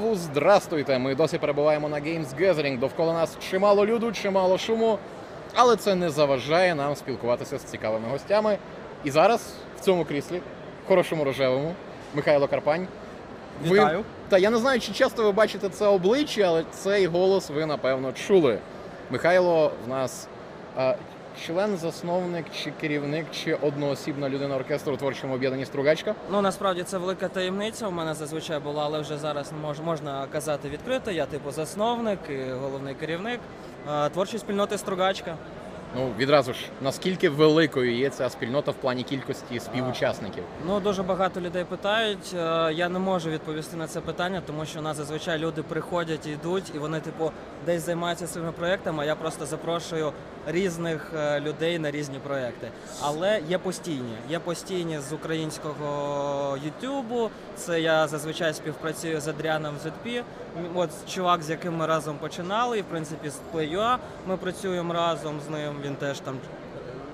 Знову здрастуйте. Ми досі перебуваємо на Games Gathering. Довкола нас чимало люду, чимало шуму, але це не заважає нам спілкуватися з цікавими гостями. І зараз в цьому кріслі, хорошому рожевому, Михайло Карпань. Вітаю. Та я не знаю, чи часто ви бачите це обличчя, але цей голос ви напевно чули. Михайло в нас а, член, засновник чи керівник, чи одноосібна людина оркестру у творчому об'єднанні Стругачка. Ну насправді це велика таємниця. У мене зазвичай була, але вже зараз мож, можна казати відкрито. Я типу засновник і головний керівник творчої спільноти Стругачка. Ну, відразу ж, наскільки великою є ця спільнота в плані кількості співучасників? Ну дуже багато людей питають. е, Я не можу відповісти на це питання, тому що у нас зазвичай люди приходять і йдуть, і вони, типу, десь займаються своїми проектами. а Я просто запрошую різних е, людей на різні проекти. Але є постійні. Є постійні з українського Ютубу. Це я зазвичай співпрацюю з Адріаном. М, От чувак, з яким ми разом починали, і в принципі з Play.ua ми працюємо разом з ним. Він теж там,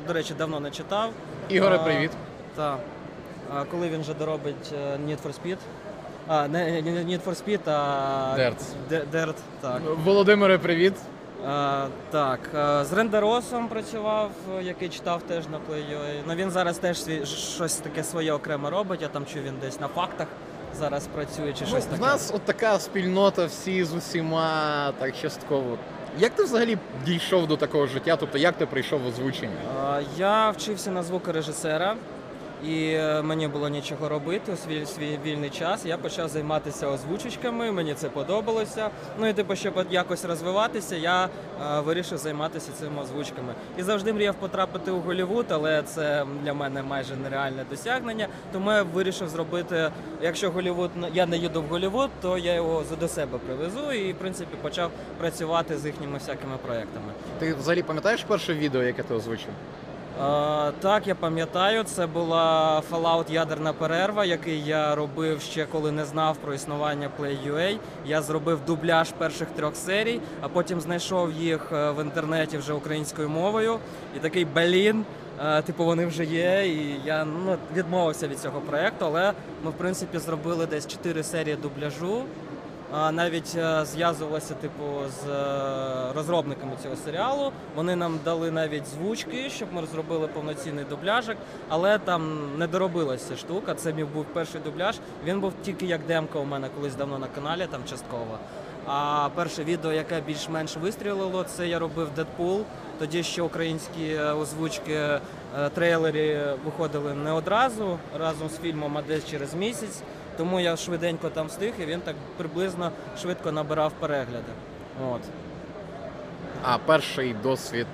до речі, давно не читав. Ігоре, привіт. Так. Коли він вже доробить е, Need for Speed? А, не не Need for Speed, а Dirt. Dirt, так. Володимире, привіт. А, так. е, З Рендеросом працював, який читав теж на Play.ua. Ну він зараз теж свій, щось таке своє окреме робить. Я там чую, він десь на фактах зараз працює чи Ну, щось таке? У нас от така спільнота, всі з усіма так частково. Як ти взагалі дійшов до такого життя? Тобто, як ти прийшов в озвучення? Я вчився на звукорежисера, і е, мені було нічого робити у свій, свій вільний час. Я почав займатися озвучечками, мені це подобалося. Ну і типу, щоб якось розвиватися, я е, вирішив займатися цими озвучками. І завжди мріяв потрапити у Голлівуд, але це для мене майже нереальне досягнення. Тому я вирішив зробити, якщо Голлівуд я не їду в Голлівуд, то я його до себе привезу і в принципі почав працювати з їхніми всякими проектами. Ти взагалі пам'ятаєш перше відео, яке ти озвучив? Е, так, я пам'ятаю, це була Fallout Ядерна перерва, який я робив ще коли не знав про існування Play.ua. Я зробив дубляж перших трьох серій, а потім знайшов їх е, в інтернеті вже українською мовою. І такий блін. е, Типу вони вже є, і я ну, відмовився від цього проєкту, але ми в принципі зробили десь 4 серії дубляжу. Навіть е, зв'язувалася типу з е, розробниками цього серіалу. Вони нам дали навіть звучки, щоб ми зробили повноцінний дубляжик, але там не доробилася штука. Це мій був перший дубляж. Він був тільки як демка у мене колись давно на каналі, там частково. А перше відео, яке більш-менш вистрілило, це я робив Дедпул. Тоді ще українські е, озвучки трейлері виходили не одразу разом з фільмом, а десь через місяць. Тому я швиденько там встиг, і він так приблизно швидко набирав перегляди. От. А перший досвід,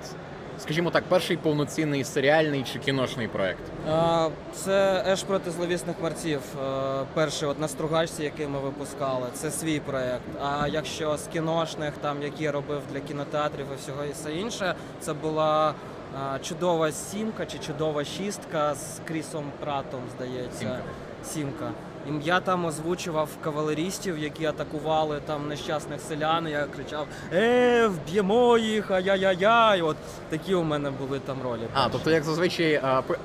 скажімо так, перший повноцінний серіальний чи кіношний проект. А, Це Еш проти зловісних мерців. е, Перший от на стругачці, який ми випускали. Це свій проєкт. А якщо з кіношних, там які я робив для кінотеатрів і всього і все інше, це була чудова сімка чи чудова шістка з Крісом Пратом, здається. Сімка. Сімка. І Я там озвучував кавалерістів, які атакували там нещасних селян. Я кричав: Е, вб'ємо їх, ай-яй-яй. От такі у мене були там ролі. А, тобто, як зазвичай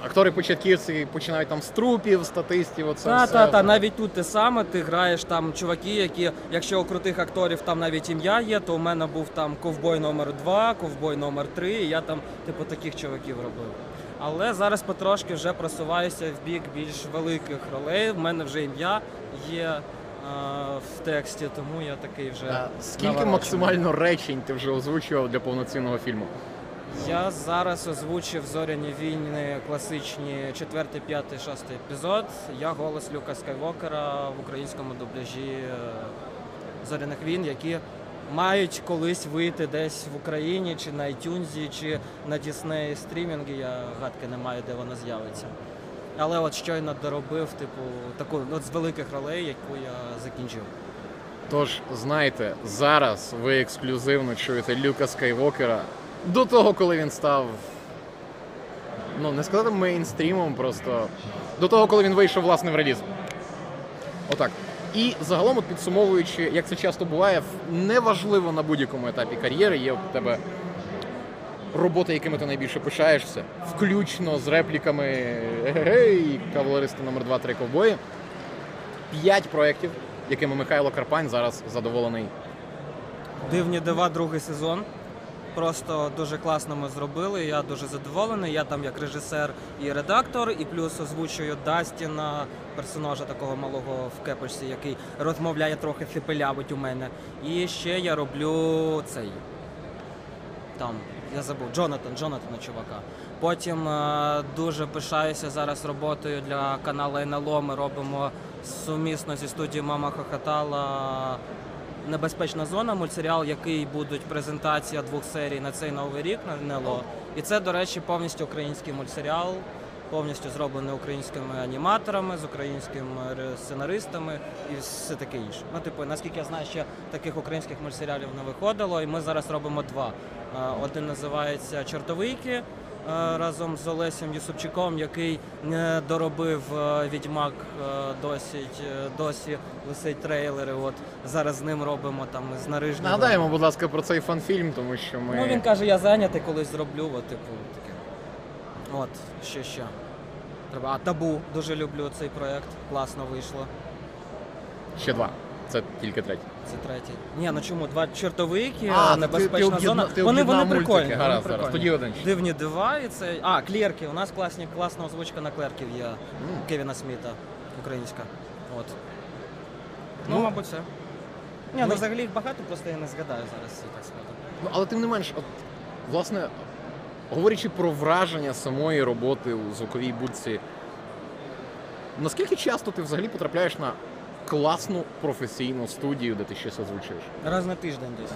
актори початківці починають там з трупів, статистів, оце Та, все. та, та, навіть тут те саме, ти граєш там чуваки, які, якщо у крутих акторів там навіть ім'я є, то у мене був там ковбой номер 2 ковбой номер 3 і я там, типу, таких чуваків робив. Але зараз потрошки вже просуваюся в бік більш великих ролей. В мене вже ім'я є е, в тексті, тому я такий вже. А, скільки максимально речень ти вже озвучував для повноцінного фільму? Я зараз озвучив зоряні війни класичні 4, 5, 6 епізод. Я голос Люка Скайвокера в українському дубляжі е, зоряних війн, які мають колись вийти десь в Україні, чи на iTunes, чи на Disney стрімінгі. Я гадки не маю, де воно з'явиться. Але от щойно доробив, типу, таку от з великих ролей, яку я закінчив. Тож, знаєте, зараз ви ексклюзивно чуєте Люка Скайвокера до того, коли він став. Ну, не сказати мейнстрімом, просто до того, коли він вийшов власне в реліз. Отак. І загалом, от підсумовуючи, як це часто буває, неважливо на будь-якому етапі кар'єри, є у тебе роботи, якими ти найбільше пишаєшся, включно з репліками Гей, кавалеристи номер 2 3 ковбої. П'ять проєктів, якими Михайло Карпань зараз задоволений. Дивні дива, другий сезон. Просто дуже класно ми зробили. Я дуже задоволений. Я там як режисер і редактор, і плюс озвучую Дастіна, персонажа такого малого в кепочці, який розмовляє трохи хипелявить у мене. І ще я роблю цей. Там, я забув, Джонатан, Джонатана чувака. Потім е, дуже пишаюся зараз роботою для каналу НЛО. Ми робимо сумісно зі студією Мама Хохотала Небезпечна зона, мультсеріал, який будуть презентація двох серій на цей новий рік на НЛО. І це, до речі, повністю український мультсеріал, повністю зроблений українськими аніматорами, з українськими сценаристами і все таке інше. Ну, типу, наскільки я знаю, ще таких українських мультсеріалів не виходило, і ми зараз робимо два. Е, Один називається Чортовики е, разом з Олесем Юсупчиком, який не доробив е, Відьмак е, досить, е, досі висить трейлери. От зараз з ним робимо там з Нарижнього. Нагадаємо, будь ласка, про цей фанфільм, тому що ми. Ну він каже, я зайнятий, колись зроблю. От, типу, таке. От, що ще. Треба. А табу дуже люблю цей проект. Класно вийшло. Ще два. Це тільки третій. Це третій. Ні, ну чому? Два чортовики, А, а, ти- ти небезпечна об'єдна- зона. ти вони об'єднав вони мультики. прикольні. Гаразд, вони гаразд. прикольні. Тоді один ще. Дивні дива і це. А, клерки. У нас класні, класна озвучка на клерків є. Кевіна Сміта, українська. От. Ну, Ну, мабуть, все. Ні, ну ну, взагалі їх багато, просто я не згадаю зараз всі, так сказати. Ну, але тим не менш, от, власне, говорячи про враження самої роботи у звуковій будці, наскільки часто ти взагалі потрапляєш на класну професійну студію, де ти щось озвучуєш? Раз на тиждень десь.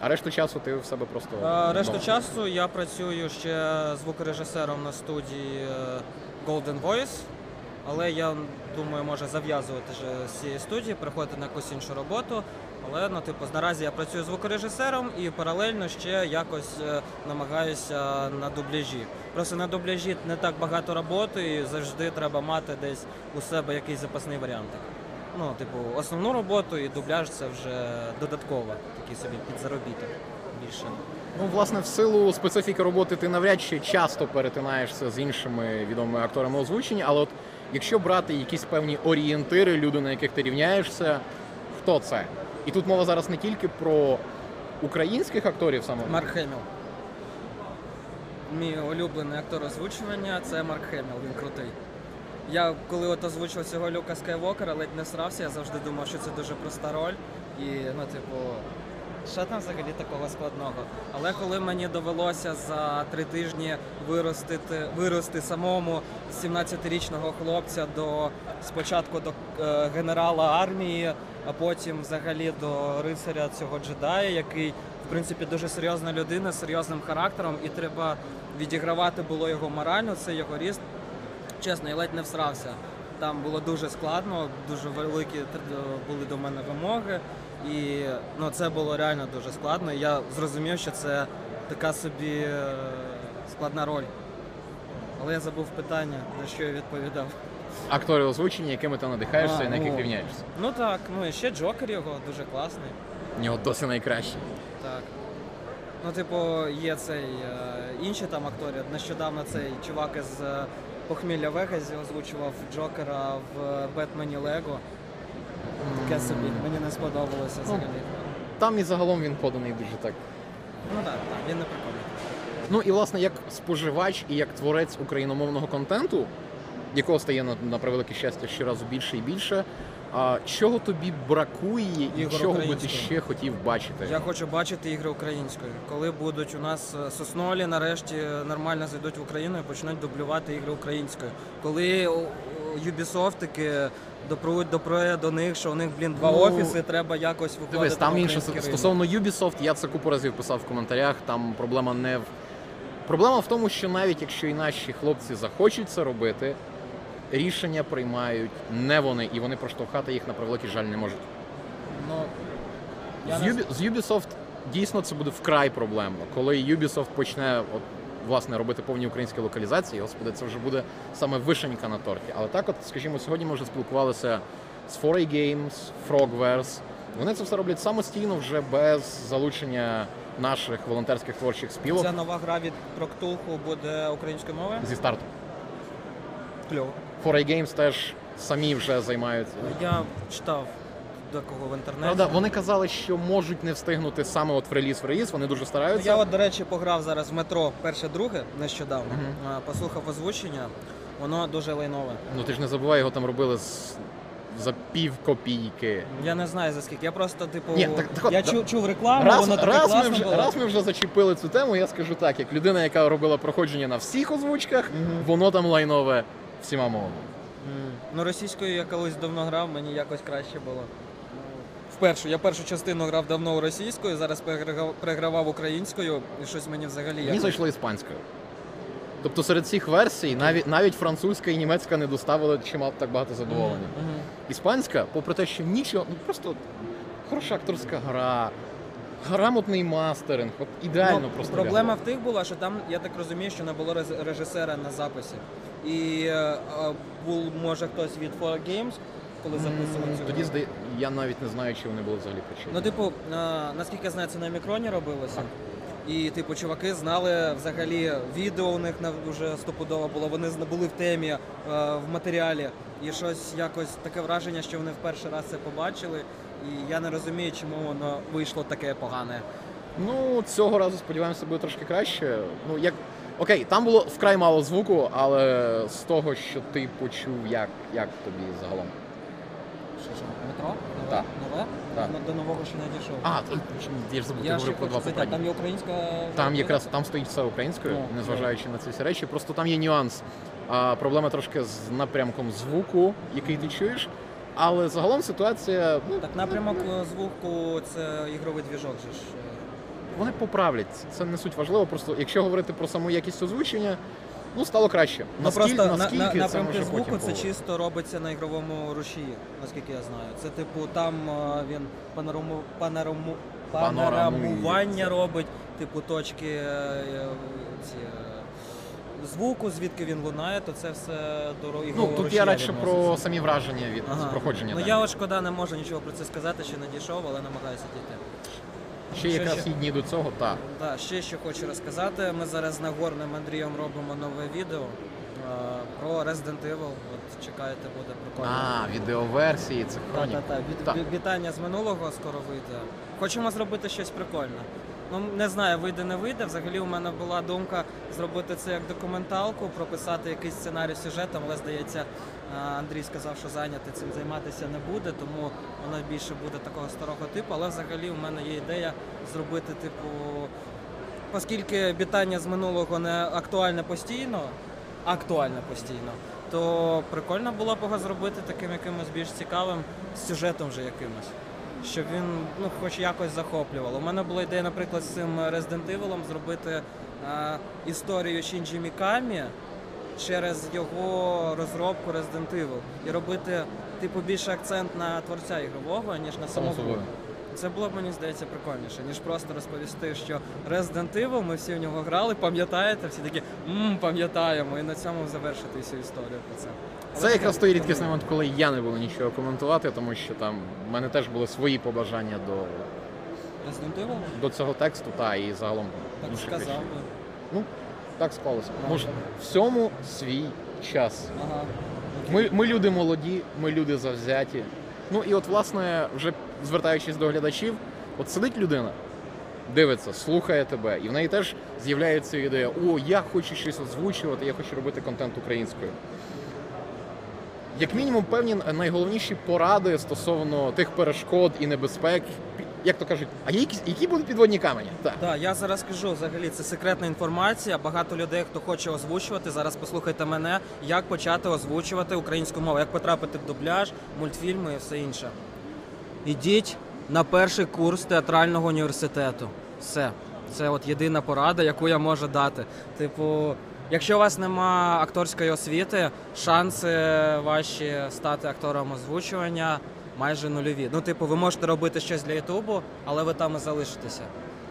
А решту часу ти в себе просто. А, Решту вдома? часу я працюю ще звукорежисером на студії е, Golden Voice, але я думаю, може зав'язувати з цієї студії, приходити на якусь іншу роботу. Але ну, типу, наразі я працюю звукорежисером і паралельно ще якось е, намагаюся на дубляжі. Просто на дубляжі не так багато роботи, і завжди треба мати десь у себе якийсь запасний варіантик. Ну, типу, основну роботу і дубляж це вже додатково, такий собі підзаробіток більше. Ну, власне, в силу специфіки роботи ти навряд чи часто перетинаєшся з іншими відомими акторами озвучення, але от якщо брати якісь певні орієнтири, люди, на яких ти рівняєшся, хто це? І тут мова зараз не тільки про українських акторів саме. Марк Хеміл. Мій улюблений актор озвучування це Марк Хеміл, він крутий. Я коли от озвучив цього Люка Скайвокера, ледь не срався, я завжди думав, що це дуже проста роль. І, ну, типу, що там взагалі такого складного? Але коли мені довелося за три тижні виростити, вирости самому 17-річного хлопця до спочатку до е, генерала армії, а потім взагалі до рицаря цього джедая, який в принципі дуже серйозна людина, з серйозним характером, і треба відігравати було його морально, це його ріст. Чесно, я ледь не всрався. Там було дуже складно, дуже великі були до мене вимоги, і ну, це було реально дуже складно. Я зрозумів, що це така собі е, складна роль. Але я забув питання, на що я відповідав. Актори озвучення, якими ти надихаєшся А, і на яких ну. рівняєшся. Ну так, ну і ще Джокер його дуже класний. У нього досі найкраще. Так. Ну, типу, є цей е, інші там актори. Нещодавно цей чувак із е, похмілля Вегазі озвучував Джокера в Бетмені Лего. Таке собі, мені не сподобалося взагалі. Там і загалом він поданий дуже так. Ну так, так, він не прикольний. Ну і власне, як споживач і як творець україномовного контенту, якого стає на, на превелике щастя щоразу більше і більше. А чого тобі бракує і Ігор чого би ти українською. ще хотів бачити? Я хочу бачити ігри українською. Коли будуть у нас е, соснолі, нарешті нормально зайдуть в Україну і почнуть дублювати ігри українською. Коли о, о, таки допруть допрує до них, що у них, блін, два Ну, офіси, треба якось виходити. Дивись, там на інше український ринок. стосовно Ubisoft, я це купу разів писав в коментарях. Там проблема не в проблема в тому, що навіть якщо і наші хлопці захочуть це робити, рішення приймають не вони, і вони проштовхати їх на превеликий жаль не можуть. Ну, я З, не Ubi- з Ubisoft дійсно це буде вкрай проблемно. Коли Ubisoft почне от, власне робити повні українські локалізації, господи, це вже буде саме вишенька на торті. Але так, от, скажімо, сьогодні ми вже спілкувалися з 4A Games, Frogverse. Вони це все роблять самостійно, вже без залучення наших волонтерських творчих спілок Ця нова гра від Проктулху буде українською мовою? зі старту. Кльово. 4A Games теж самі вже займаються. Я читав декого в інтернеті. Правда, вони казали, що можуть не встигнути саме от в реліз в реліз, вони дуже стараються. Я от, до речі, пограв зараз в метро перше-друге нещодавно. А, Послухав озвучення, воно дуже лайнове. Ну ти ж не забувай, його там робили з... за пів копійки. Я не знаю за скільки. Я просто, типу, Ні, так- так я да- чув, чув рекламу, Раз, воно таке раз, ми вже, було. раз ми вже зачепили цю тему, я скажу так, як людина, яка робила проходження на всіх озвучках, Мгм. воно там лайнове всіма мовами. М. Ну, російською я колись давно грав, мені якось краще було. Вперше, я першу частину грав давно російською, зараз переграв- перегравав українською, і щось мені взагалі Мені якось... зайшло іспанською. Тобто серед цих версій навіть, навіть французька і німецька не доставили чимало так багато задоволення. Мгм. Іспанська, попри те, що нічого, ну просто хороша акторська гра, грамотний мастеринг, от ідеально Ну, просто. Проблема в тих була, що там, я так розумію, що не було режисера на записі. І е, е, був, може, хтось від 4Games, коли записував цю. Тоді гру. я навіть не знаю, чи вони були взагалі причини. Ну, типу, е, наскільки я знаю, це на мікроні робилося. І, типу, чуваки знали взагалі відео у них вже стопудово було. Вони були в темі е, в матеріалі. І щось якось таке враження, що вони в перший раз це побачили. І я не розумію, чому воно вийшло таке погане. Ну, цього разу сподіваємося, буде трошки краще. Ну, як. Окей, там було вкрай мало звуку, але з того, що ти почув, як, як тобі загалом. Що ж, метро? Нове? Так. Нове? Так. До- До нового ще не дійшов. А, то- я ж забув, ти говорив про два попередні. там є українська. Там якраз там стоїть все українською, Ну, незважаючи на ці всі речі. Просто там є нюанс. А, проблема трошки з напрямком звуку, який ти чуєш. Але загалом ситуація. Ну, Так напрямок звуку це ігровий двіжок же ж. е. вони поправлять. Це не суть важливо. Просто якщо говорити про саму якість озвучення, ну стало краще. Ну Наскільки, просто на, наскільки на, це напрямки звуку потім це чисто робиться на ігровому рушії, наскільки я знаю. Це типу там е, він панораму, панораму, панорамування робить, типу точки е, е, ці, е, звуку, звідки він лунає, то це все до ро- Ну тут я радше про самі враження від Ага. проходження. Ну так. я от шкода не можу нічого про це сказати, ще не дійшов, але намагаюся дійти. Ще якраз ще? дні до цього, так. Так, ще що хочу розказати. Ми зараз з Нагорним Андрієм робимо нове відео е, про Resident Evil. От чекаєте, буде прикольно. А, відеоверсії, це хронік. Та, та, та. Від, Так. Вітання з минулого скоро вийде. Хочемо зробити щось прикольне. Ну, не знаю, вийде, не вийде. Взагалі у мене була думка зробити це як документалку, прописати якийсь сценарій сюжетом, але здається, Андрій сказав, що зайнятий цим займатися не буде, тому воно більше буде такого старого типу. Але взагалі у мене є ідея зробити, типу, оскільки бітання з минулого не актуальне постійно, актуальне постійно, то прикольно було б його зробити таким якимось більш цікавим сюжетом вже якимось. Щоб він ну, хоч якось захоплював. У мене була ідея, наприклад, з цим Resident Evil зробити е, історію Шінджі Мікамі через його розробку Resident Evil і робити типу більше акцент на творця ігрового, ніж на самого. Це було б, мені здається, прикольніше, ніж просто розповісти, що Resident Evil, ми всі в нього грали, пам'ятаєте, всі такі мм, пам'ятаємо, і на цьому завершити всю історію про це. Але Це якраз таке той рідкісний момент, коли я не буду нічого коментувати, тому що там в мене теж були свої побажання до, Resident Evil? до цього тексту, та і загалом Так інших сказав речей. би. Ну, так склалося. Ну, Може, всьому свій час. Ага. Ми, ми люди молоді, ми люди завзяті. Ну і от, власне, вже звертаючись до глядачів, от сидить людина, дивиться, слухає тебе, і в неї теж з'являється ідея: о, я хочу щось озвучувати, я хочу робити контент українською. Як мінімум, певні найголовніші поради стосовно тих перешкод і небезпек, як то кажуть, а є які будуть підводні камені? Так. Так, я зараз скажу, взагалі це секретна інформація. Багато людей, хто хоче озвучувати, зараз послухайте мене, як почати озвучувати українську мову, як потрапити в дубляж, мультфільми і все інше. Ідіть на перший курс театрального університету. Все. Це от єдина порада, яку я можу дати. Типу, якщо у вас нема акторської освіти, шанси ваші стати актором озвучування майже нульові. Ну, типу, ви можете робити щось для Ютубу, але ви там і залишитеся.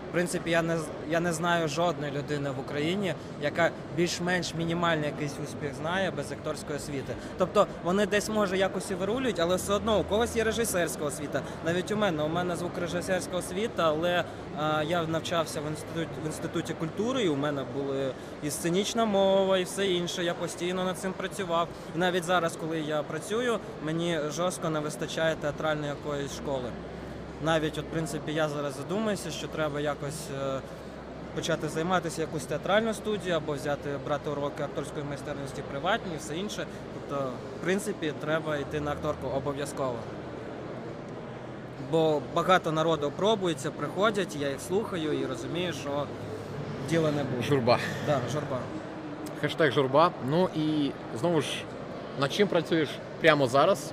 В принципі, я не я не знаю жодної людини в Україні, яка більш-менш мінімальний якийсь успіх знає без акторської освіти. Тобто вони десь може якось і вирулюють, але все одно у когось є режисерська освіта. Навіть у мене у мене звукорежисерська освіта, але а, я навчався в інституті в інституті культури, і у мене були і сценічна мова, і все інше. Я постійно над цим працював. І навіть зараз, коли я працюю, мені жорстко не вистачає театральної якоїсь школи. Навіть, от, в принципі, я зараз задумаюся, що треба якось е, почати займатися якусь театральну студію або взяти брати уроки акторської майстерності приватні і все інше. Тобто, в принципі, треба йти на акторку обов'язково. Бо багато народу пробується, приходять, я їх слухаю і розумію, що діла не буде. Журба. Да, журба. Хештег журба. Ну і знову ж, над чим працюєш прямо зараз?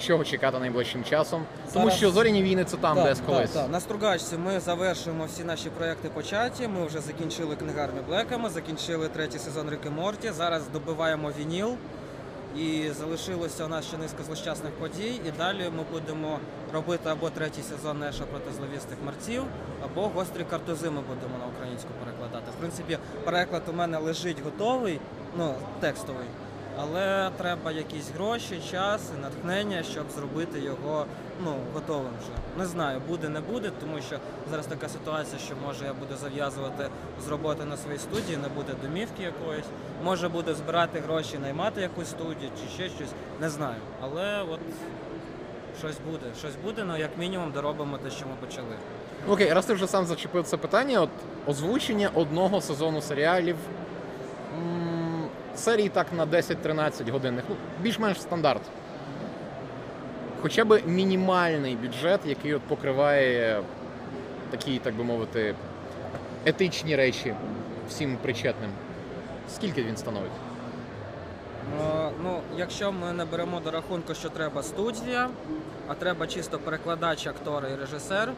Чого чекати найближчим часом? Тому Зараз- що зоряні війни це там, десь колись. Так, так. На Стругачці ми завершуємо всі наші проекти початі. Ми вже закінчили книгарню Блека, ми закінчили третій сезон Рики Морті. Зараз добиваємо вініл. І залишилося у нас ще низка злощасних подій. І далі ми будемо робити або третій сезон Неша проти зловістих мерців, або гострі картузи ми будемо на українську перекладати. В принципі, переклад у мене лежить готовий, ну текстовий. Але треба якісь гроші, час і натхнення, щоб зробити його ну, готовим вже. Не знаю, буде, не буде, тому що зараз така ситуація, що може я буду зав'язувати з роботи на своїй студії, не буде домівки якоїсь. Може буде збирати гроші, наймати якусь студію чи ще щось. Не знаю. Але от щось буде. Щось буде, ну як мінімум доробимо те, що ми почали. Окей, раз ти вже сам зачепив це питання, от озвучення одного сезону серіалів. Серії так на 10-13 годинних, ну, більш-менш стандарт. Хоча б мінімальний бюджет, який от покриває такі, так би мовити, етичні речі всім причетним. Скільки він становить? Е, Ну, якщо ми не беремо до рахунку, що треба студія, а треба чисто перекладач, актор і режисер,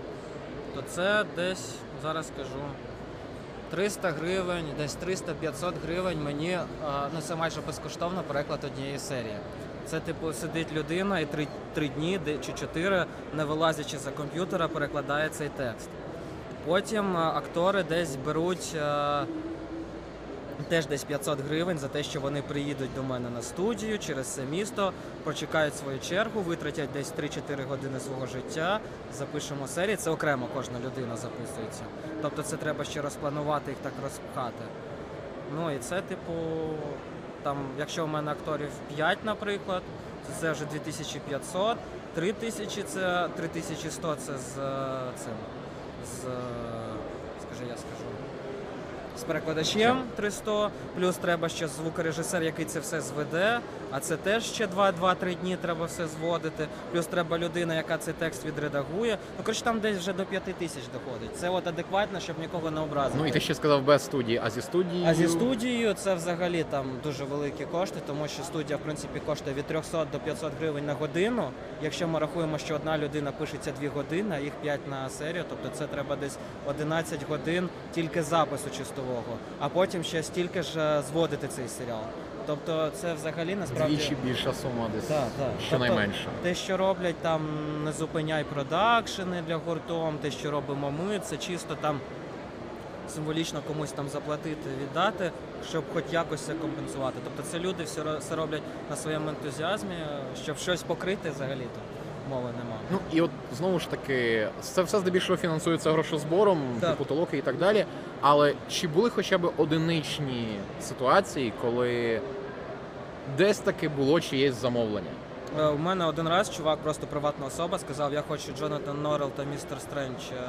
то це десь, зараз скажу, 300 гривень, десь 300-500 гривень мені, е, ну це майже безкоштовно переклад однієї серії. Це, типу, сидить людина і три, три дні чи чотири, не вилазячи за комп'ютера, перекладає цей текст. Потім е, актори десь беруть е, теж десь 500 гривень за те, що вони приїдуть до мене на студію через це місто, прочекають свою чергу, витратять десь 3-4 години свого життя, запишемо серії. Це окремо кожна людина записується. Тобто це треба ще розпланувати їх так розпхати. Ну і це, типу, там, якщо у мене акторів 5, наприклад, то це вже 2500, 3000 це 3100 це з е, цим. З, е, скажи, я скажу з перекладачем 300, плюс треба ще звукорежисер, який це все зведе, а це теж ще 2-3 дні треба все зводити. Плюс треба людина, яка цей текст відредагує. Ну, коротше, там десь вже до 5 тисяч доходить. Це от адекватно, щоб нікого не образити. Ну і ти ще сказав без студії, а зі студією. А зі студією це взагалі там дуже великі кошти, тому що студія в принципі коштує від 300 до 500 гривень на годину. Якщо ми рахуємо, що одна людина пишеться 2 години, а їх 5 на серію, тобто це треба десь 11 годин тільки запису чистового, а потім ще стільки ж е, зводити цей серіал. Тобто це взагалі насправді Двічі більша сума десь. Так, так. Щонайменше. Тобто, те, що роблять там не зупиняй продакшени для гуртом, те, що робимо ми, це чисто там символічно комусь там заплатити, віддати, щоб хоч якось це компенсувати. Тобто це люди все роблять на своєму ентузіазмі, щоб щось покрити взагалі-то мови немає. Ну і от знову ж таки, це все здебільшого фінансується грошозбором, Так. типу і так далі. Але чи були хоча б одиничні ситуації, коли десь таки було чиєсь замовлення? Е, У мене один раз чувак, просто приватна особа, сказав, я хочу Джонатан Норрелл та містер Стрендж, е,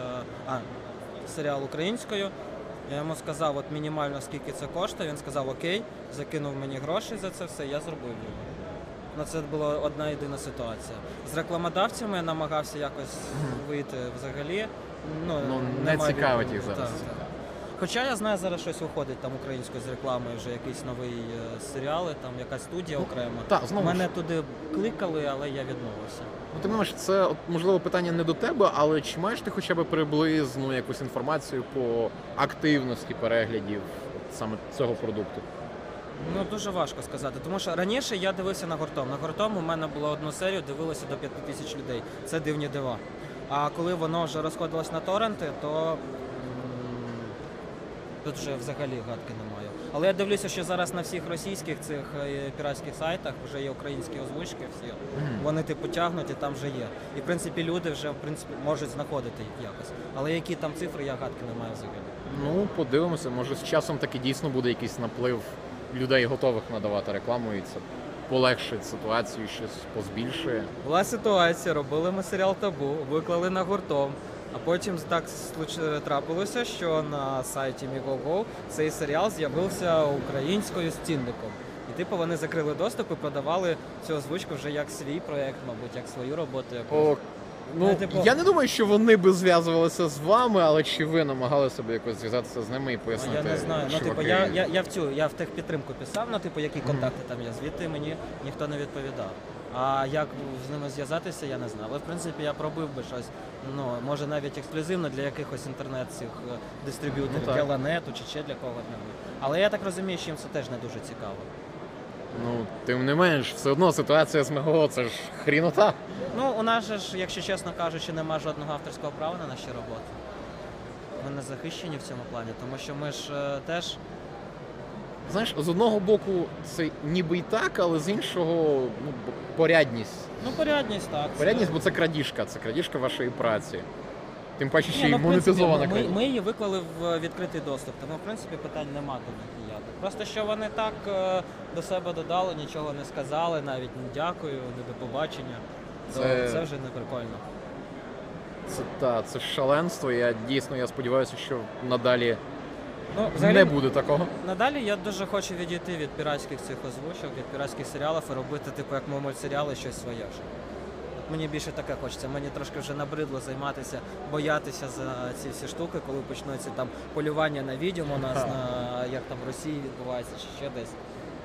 а, серіал українською. Я йому сказав, от мінімально скільки це коштує. Він сказав окей, закинув мені гроші за це все, я зробив його. Ну, це була одна єдина ситуація. З рекламодавцями я намагався якось вийти взагалі. Ну, Ну, не немає цікавить відповіді. їх зараз. Так, так. Хоча я знаю, зараз щось виходить там українською з рекламою, вже якийсь новий е, серіали, там якась студія окрема. Так, знову Мене ж. туди кликали, але я відмовився. Ну, не менш, це от, можливо питання не до тебе, але чи маєш ти хоча б приблизну якусь інформацію по активності переглядів от саме цього продукту? Ну дуже важко сказати, тому що раніше я дивився на гуртом. На гуртом у мене було одну серію, дивилося до 5 тисяч людей. Це дивні дива. А коли воно вже розходилось на торренти, то м, Тут вже взагалі гадки немає. Але я дивлюся, що зараз на всіх російських цих е, піратських сайтах вже є українські озвучки. Всі вони типу тягнуть і там вже є. І в принципі люди вже в принципі можуть знаходити їх якось. Але які там цифри, я гадки не маю взагалі. Ну, подивимося, може з часом таки дійсно буде якийсь наплив людей, готових надавати рекламу, і це полегшить ситуацію, щось позбільшує. Була ситуація, робили ми серіал табу, виклали на гуртом. А потім так трапилося, що на сайті Migo.go цей серіал з'явився українською стінником. І типу вони закрили доступ і продавали цю озвучку вже як свій проект, мабуть, як свою роботу. якусь. Ну, Ну, типу- я не думаю, що вони би зв'язувалися з вами, але чи ви намагалися б якось зв'язатися з ними і пояснити? я не знаю. Ну, типу, я, я, я в цю я в техпідтримку писав, ну типу, які контакти там є. Звідти мені ніхто не відповідав. А як з ними зв'язатися, я не знаю. Але в принципі я пробив би щось. Ну може навіть ексклюзивно для якихось інтернет цих е, дистриб'юторів, Ну, для Ланету чи ще для кого-небудь. Але я так розумію, що їм це теж не дуже цікаво. Ну, тим не менш, все одно ситуація з МГО це ж хрінота. Ну, у нас же ж, якщо чесно кажучи, нема жодного авторського права на наші роботи. Ми не захищені в цьому плані, тому що ми ж е, теж Знаєш, з одного боку, це ніби і так, але з іншого ну, порядність. ну порядність так. це- Порядність, бо це крадіжка, це крадіжка вашої праці. Тим паче ще Ні, й ну, в принципі, монетизована ми, крадіжка. ми її виклали в відкритий доступ, тому в принципі питань нема до ніяких. Просто що вони так е, до себе додали, нічого не сказали, навіть не дякую, не до побачення. То Це- це, вже не прикольно. Це та це шаленство. Я дійсно я сподіваюся, що надалі Ну, не буде такого. Надалі я дуже хочу відійти від піратських цих озвучок, від піратських серіалів і робити, типу, як мультсеріали, щось своє вже. Мені більше таке хочеться. Мені трошки вже набридло займатися, боятися за ці всі штуки, коли почнуться там полювання на відьом у нас, на як там в Росії відбувається чи ще десь.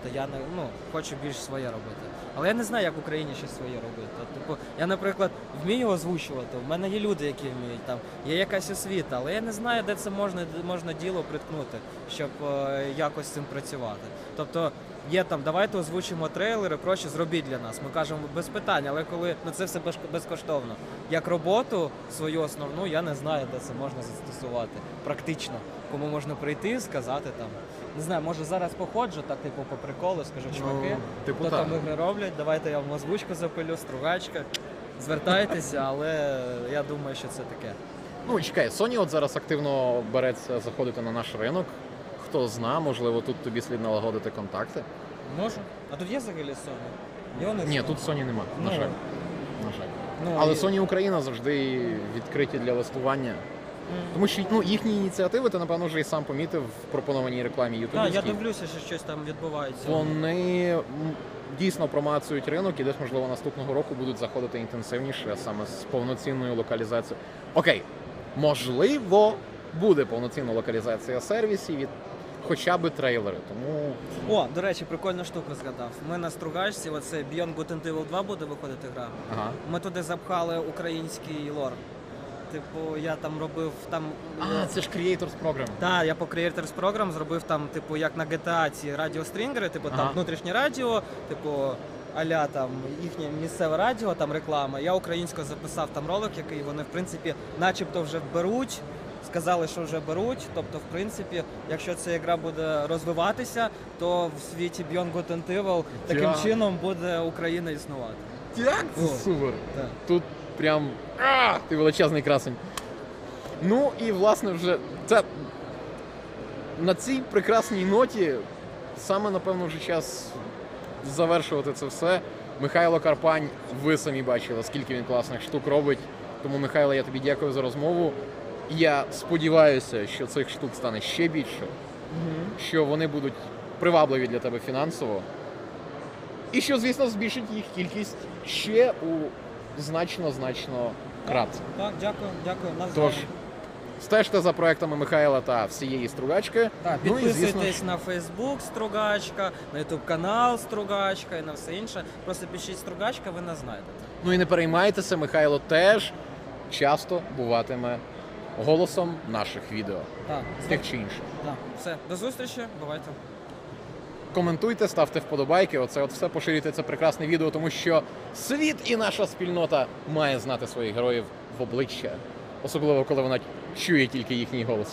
То я не ну хочу більш своє робити. Але я не знаю, як в Україні щось своє робити. Типу, я, наприклад, вмію озвучувати. В мене є люди, які вміють там, є якась освіта, але я не знаю, де це можна, можна діло приткнути, щоб е, якось з цим працювати. Тобто є там, давайте озвучимо трейлери, проще зробіть для нас. Ми кажемо без питань, але коли ну це все без- безкоштовно. Як роботу свою основну, я не знаю, де це можна застосувати практично. Кому можна прийти, сказати там. Не знаю, може зараз походжу, так типу по приколу, скажу, чуваки, Ну, типу хто так. там ігри роблять, давайте я вам озвучку запилю, стругачка. Звертайтеся, але я думаю, що це таке. Ну чекай, Sony от зараз активно береться заходити на наш ринок. Хто зна, можливо, тут тобі слід налагодити контакти. Можу. А тут є взагалі Sony? Є у Ні, тут Sony нема. На Ну, жаль. На жаль. Ну, Але і- Sony Україна завжди відкриті для листування. Тому що ну, їхні ініціативи, ти напевно вже і сам помітив в пропонованій рекламі Так, я ютубівській. дивлюся, що щось там відбувається. Вони м, дійсно промацують ринок і десь, можливо, наступного року будуть заходити інтенсивніше, а саме з повноцінною локалізацією. Окей, можливо, буде повноцінна локалізація сервісів від хоча б трейлери. Тому О, до речі, прикольну штуку згадав. Ми на стругачці, оце Beyond Good and Evil 2 буде виходити гра. ага. Ми туди запхали український лор. Типу, я там робив там. А, це ж Creators Program. Так, я по Creators Program зробив там, типу, як на GTA ці радіострінгери, типу Ага. там внутрішнє радіо, типу. Аля там їхнє місцеве радіо, там реклама. Я українською записав там ролик, який вони в принципі, начебто, вже беруть. Сказали, що вже беруть. Тобто, в принципі, якщо ця гра буде розвиватися, то в світі Beyond Good and Evil таким Дякую. чином буде Україна існувати. Як це О. супер! Так. Тут прям а, ти величезний красень. Ну і власне вже це на цій прекрасній ноті саме напевно вже час завершувати це все. Михайло Карпань, ви самі бачили, скільки він класних штук робить. Тому, Михайло, я тобі дякую за розмову. Я сподіваюся, що цих штук стане ще більше, що вони будуть привабливі для тебе фінансово. І що, звісно, збільшить їх кількість ще у значно-значно крат. Так, дякую, дякую. Навзаєм. Тож, стежте за проектами Михайла та всієї стругачки. Так, ну і підписуйтесь звісно на Facebook Стругачка, на YouTube канал Стругачка і на все інше. Просто пишіть Стругачка, ви нас знайдете. ну і не переймайтеся, Михайло теж часто буватиме голосом наших відео, Так, тих чи інших. так. Все, до зустрічі, бувайте. Коментуйте, ставте вподобайки. Оце от все поширюйте це прекрасне відео, тому що світ і наша спільнота має знати своїх героїв в обличчя, особливо коли вона чує тільки їхній голос.